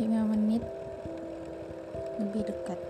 5 menit lebih dekat.